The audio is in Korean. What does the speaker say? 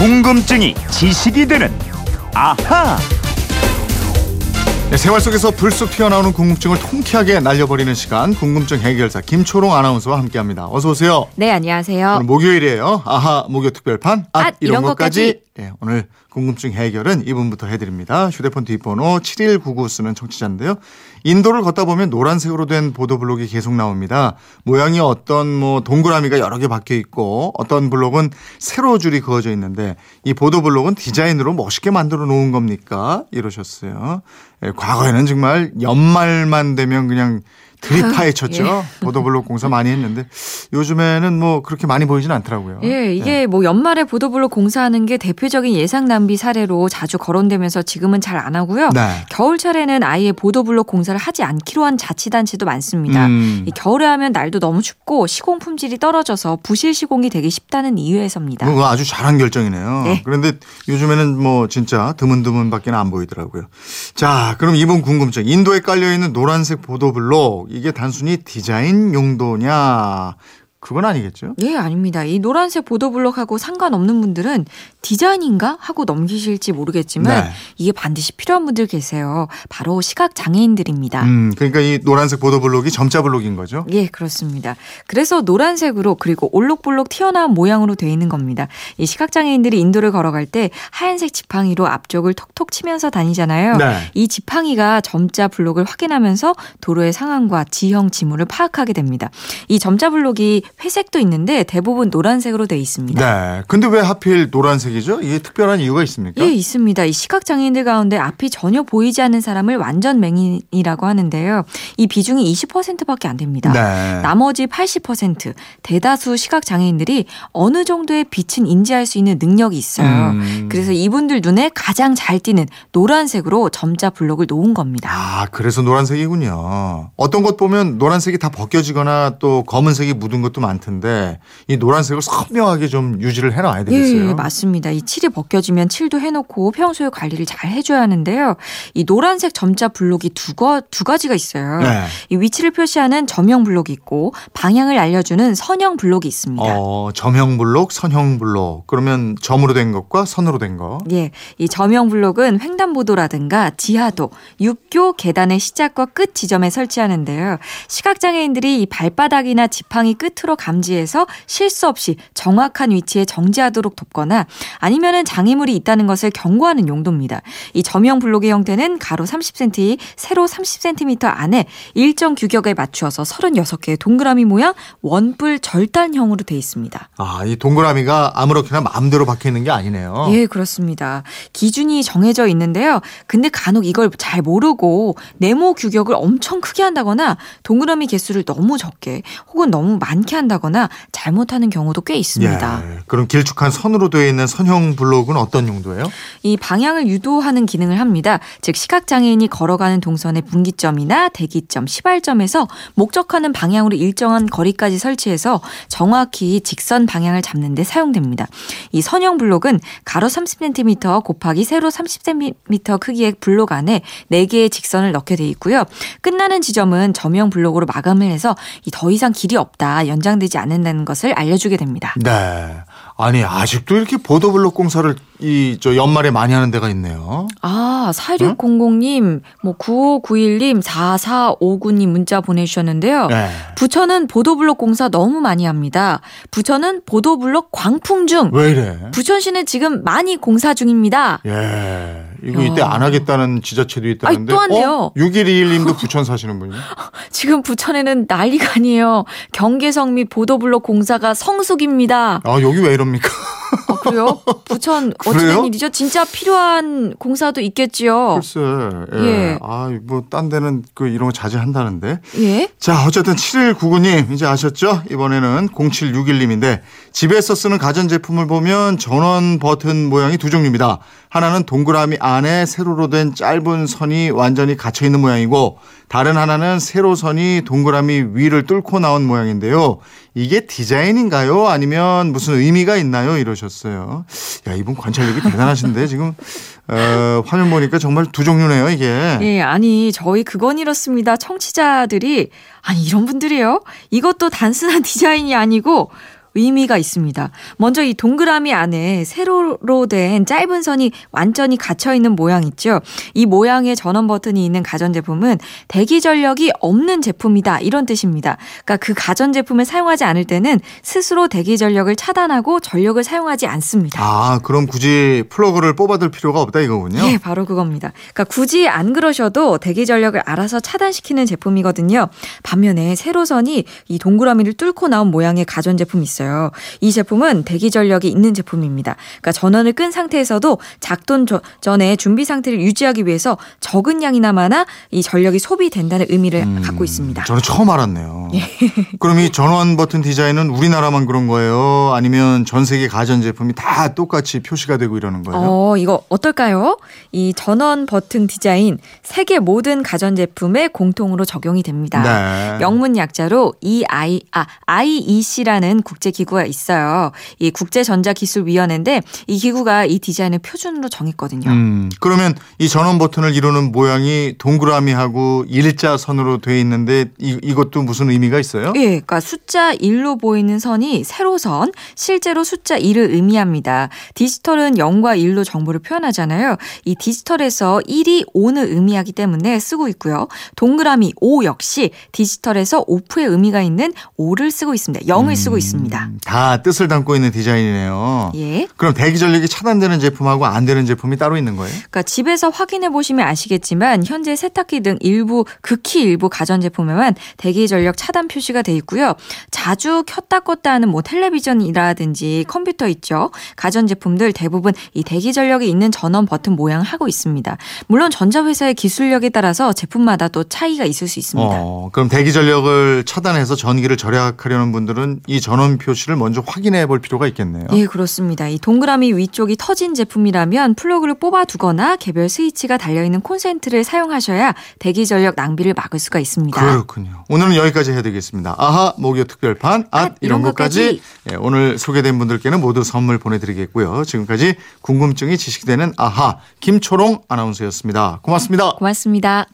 궁금증이 지식이 되는 아하. 네, 생활 속에서 불쑥 튀어나오는 궁금증을 통쾌하게 날려버리는 시간 궁금증 해결사 김초롱 아나운서와 함께합니다. 어서 오세요. 네, 안녕하세요. 오늘 목요일이에요. 아하 목요 특별판. 아, 앗, 이런 것까지. 예, 오늘 궁금증 해결은 이분부터 해드립니다. 휴대폰 뒷번호 7199 쓰는 청취자인데요. 인도를 걷다 보면 노란색으로 된 보도블록이 계속 나옵니다. 모양이 어떤 뭐 동그라미가 여러 개 박혀 있고 어떤 블록은 세로 줄이 그어져 있는데 이 보도블록은 디자인으로 멋있게 만들어 놓은 겁니까? 이러셨어요. 예, 과거에는 정말 연말만 되면 그냥 드립파헤쳤죠. 예. 보도블록 공사 많이 했는데 요즘에는 뭐 그렇게 많이 보이진 않더라고요. 예, 이게 네. 뭐 연말에 보도블록 공사하는 게 대표적인 예상 낭비 사례로 자주 거론되면서 지금은 잘 안 하고요. 네. 겨울철에는 아예 보도블록 공사를 하지 않기로 한 자치단체도 많습니다. 음. 이 겨울에 하면 날도 너무 춥고 시공 품질이 떨어져서 부실 시공이 되기 쉽다는 이유에서입니다. 그거 아주 잘한 결정이네요. 네. 그런데 요즘에는 뭐 진짜 드문드문밖에 안 보이더라고요. 자, 그럼 이번 궁금증. 인도에 깔려 있는 노란색 보도블록 이게 단순히 디자인 용도냐? 그건 아니겠죠? 예, 아닙니다. 이 노란색 보도블록하고 상관없는 분들은 디자인인가 하고 넘기실지 모르겠지만 네. 이게 반드시 필요한 분들 계세요. 바로 시각 장애인들입니다. 음, 그러니까 이 노란색 보도 블록이 점자 블록인 거죠? 예, 그렇습니다. 그래서 노란색으로 그리고 올록볼록 튀어나온 모양으로 되어 있는 겁니다. 이 시각 장애인들이 인도를 걸어갈 때 하얀색 지팡이로 앞쪽을 톡톡 치면서 다니잖아요. 네. 이 지팡이가 점자 블록을 확인하면서 도로의 상황과 지형 지물을 파악하게 됩니다. 이 점자 블록이 회색도 있는데 대부분 노란색으로 되어 있습니다. 네. 근데 왜 하필 노란색 이죠? 이게 특별한 이유가 있습니까? 예, 있습니다. 이 시각 장애인들 가운데 앞이 전혀 보이지 않는 사람을 완전 맹인이라고 하는데요. 이 비중이 20%밖에 안 됩니다. 네. 나머지 80% 대다수 시각 장애인들이 어느 정도의 빛은 인지할 수 있는 능력이 있어요. 음. 그래서 이분들 눈에 가장 잘 띄는 노란색으로 점자 블록을 놓은 겁니다. 아, 그래서 노란색이군요. 어떤 것 보면 노란색이 다 벗겨지거나 또 검은색이 묻은 것도 많던데 이 노란색을 선명하게 좀 유지를 해놔야 되겠어요. 예, 맞습니다. 이 칠이 벗겨지면 칠도 해놓고 평소에 관리를 잘 해줘야 하는데요. 이 노란색 점자 블록이 두, 거, 두 가지가 있어요. 네. 이 위치를 표시하는 점형 블록이 있고 방향을 알려주는 선형 블록이 있습니다. 어, 점형 블록, 선형 블록. 그러면 점으로 된 것과 선으로 된 거. 예, 이 점형 블록은 횡단보도라든가 지하도, 육교 계단의 시작과 끝 지점에 설치하는데요. 시각장애인들이 이 발바닥이나 지팡이 끝으로 감지해서 실수 없이 정확한 위치에 정지하도록 돕거나 아니면은 장애물이 있다는 것을 경고하는 용도입니다. 이 점형 블록의 형태는 가로 30cm, 세로 30cm 안에 일정 규격에 맞추어서 36개의 동그라미 모양 원뿔 절단형으로 돼 있습니다. 아, 이 동그라미가 아무렇게나 마음대로 박혀 있는 게 아니네요. 예, 그렇습니다. 기준이 정해져 있는데요. 근데 간혹 이걸 잘 모르고 네모 규격을 엄청 크게 한다거나 동그라미 개수를 너무 적게 혹은 너무 많게 한다거나 잘못하는 경우도 꽤 있습니다. 예, 그럼 길쭉한 선으로 되어 있는 선형 블록은 어떤 용도예요? 이 방향을 유도하는 기능을 합니다. 즉 시각 장애인이 걸어가는 동선의 분기점이나 대기점, 시발점에서 목적하는 방향으로 일정한 거리까지 설치해서 정확히 직선 방향을 잡는 데 사용됩니다. 이 선형 블록은 가로 30cm 곱하기 세로 30cm 크기의 블록 안에 4개의 직선을 넣게 돼 있고요. 끝나는 지점은 점형 블록으로 마감을 해서 이더 이상 길이 없다, 연장되지 않는다는 것을 알려주게 됩니다. 네. 아니, 아직도 이렇게 보도블록 공사를 이, 저 연말에 많이 하는 데가 있네요. 아, 4600님, 뭐 9591님, 4459님 문자 보내주셨는데요. 네. 부천은 보도블록 공사 너무 많이 합니다. 부천은 보도블록 광풍 중. 왜 이래? 부천시는 지금 많이 공사 중입니다. 예. 이거 야. 이때 안 하겠다는 지자체도 있다는데. 아이, 또 한대요. 어? 6121님도 부천 사시는 분이요? 지금 부천에는 난리가 아니에요. 경계성 및 보도블록 공사가 성숙입니다. 아, 여기 왜 이럽니까? 아, 그래요? 부천? 어찌된 일이죠? 진짜 필요한 공사도 있겠지요. 글쎄. 예. 예. 아, 뭐, 딴 데는 그 이런 거 자제한다는데. 예? 자, 어쨌든 7199님, 이제 아셨죠? 이번에는 0761님인데, 집에서 쓰는 가전 제품을 보면 전원 버튼 모양이 두 종류입니다. 하나는 동그라미 안에 세로로 된 짧은 선이 완전히 갇혀 있는 모양이고, 다른 하나는 세로 선이 동그라미 위를 뚫고 나온 모양인데요. 이게 디자인인가요? 아니면 무슨 의미가 있나요? 이러셨어요. 야, 이분 관찰력이 대단하신데, 지금, 어, 화면 보니까 정말 두 종류네요, 이게. 예, 아니, 저희 그건 이렇습니다. 청취자들이, 아니, 이런 분들이요? 이것도 단순한 디자인이 아니고, 의미가 있습니다. 먼저 이 동그라미 안에 세로로 된 짧은 선이 완전히 갇혀 있는 모양 있죠. 이 모양의 전원 버튼이 있는 가전제품은 대기 전력이 없는 제품이다 이런 뜻입니다. 그러니까 그 가전제품을 사용하지 않을 때는 스스로 대기 전력을 차단하고 전력을 사용하지 않습니다. 아, 그럼 굳이 플러그를 뽑아둘 필요가 없다 이거군요. 예, 바로 그겁니다. 그러니까 굳이 안 그러셔도 대기 전력을 알아서 차단시키는 제품이거든요. 반면에 세로선이 이 동그라미를 뚫고 나온 모양의 가전제품이 있어요. 이 제품은 대기 전력이 있는 제품입니다. 그러니까 전원을 끈 상태에서도 작동 전에 준비 상태를 유지하기 위해서 적은 양이나마나 이 전력이 소비된다는 의미를 음, 갖고 있습니다. 저는 처음 알았네요. 예. 그럼 이 전원 버튼 디자인은 우리나라만 그런 거예요? 아니면 전 세계 가전 제품이 다 똑같이 표시가 되고 이러는 거예요? 어, 이거 어떨까요? 이 전원 버튼 디자인 세계 모든 가전 제품에 공통으로 적용이 됩니다. 네. 영문 약자로 EI 아 IEC라는 국제 기구가 있어요. 이 국제 전자 기술 위원회인데 이 기구가 이 디자인을 표준으로 정했거든요. 음, 그러면 이 전원 버튼을 이루는 모양이 동그라미하고 일자선으로 돼 있는데 이, 이것도 무슨 의미가 있어요? 예, 그러니까 숫자 1로 보이는 선이 세로선, 실제로 숫자 1을 의미합니다. 디지털은 0과 1로 정보를 표현하잖아요. 이 디지털에서 1이 온을 의미하기 때문에 쓰고 있고요. 동그라미 5 역시 디지털에서 오프의 의미가 있는 5를 쓰고 있습니다. 0을 쓰고 있습니다. 음, 다 뜻을 담고 있는 디자인이네요. 예. 그럼 대기 전력이 차단되는 제품하고 안 되는 제품이 따로 있는 거예요? 그러니까 집에서 확인해 보시면 아시겠지만 현재 세탁기 등 일부 극히 일부 가전 제품에만 대기 전력 차단 표시가 돼 있고요. 자주 켰다 껐다 하는 뭐 텔레비전이라든지 컴퓨터 있죠. 가전 제품들 대부분 이 대기 전력이 있는 전원 버튼 모양을 하고 있습니다. 물론 전자회사의 기술력에 따라서 제품마다 또 차이가 있을 수 있습니다. 어, 그럼 대기 전력을 차단해서 전기를 절약하려는 분들은 이 전원 표 시를 먼저 확인해 볼 필요가 있겠네요. 예, 그렇습니다. 이 동그라미 위쪽이 터진 제품이라면 플러그를 뽑아 두거나 개별 스위치가 달려 있는 콘센트를 사용하셔야 대기 전력 낭비를 막을 수가 있습니다. 그렇군요. 오늘은 여기까지 해야 되겠습니다. 아하 목요 특별판 앗 앗, 이런 이런 것까지 것까지. 예, 오늘 소개된 분들께는 모두 선물 보내 드리겠고요. 지금까지 궁금증이 지식 되는 아하 김초롱 아나운서였습니다. 고맙습니다. 고맙습니다.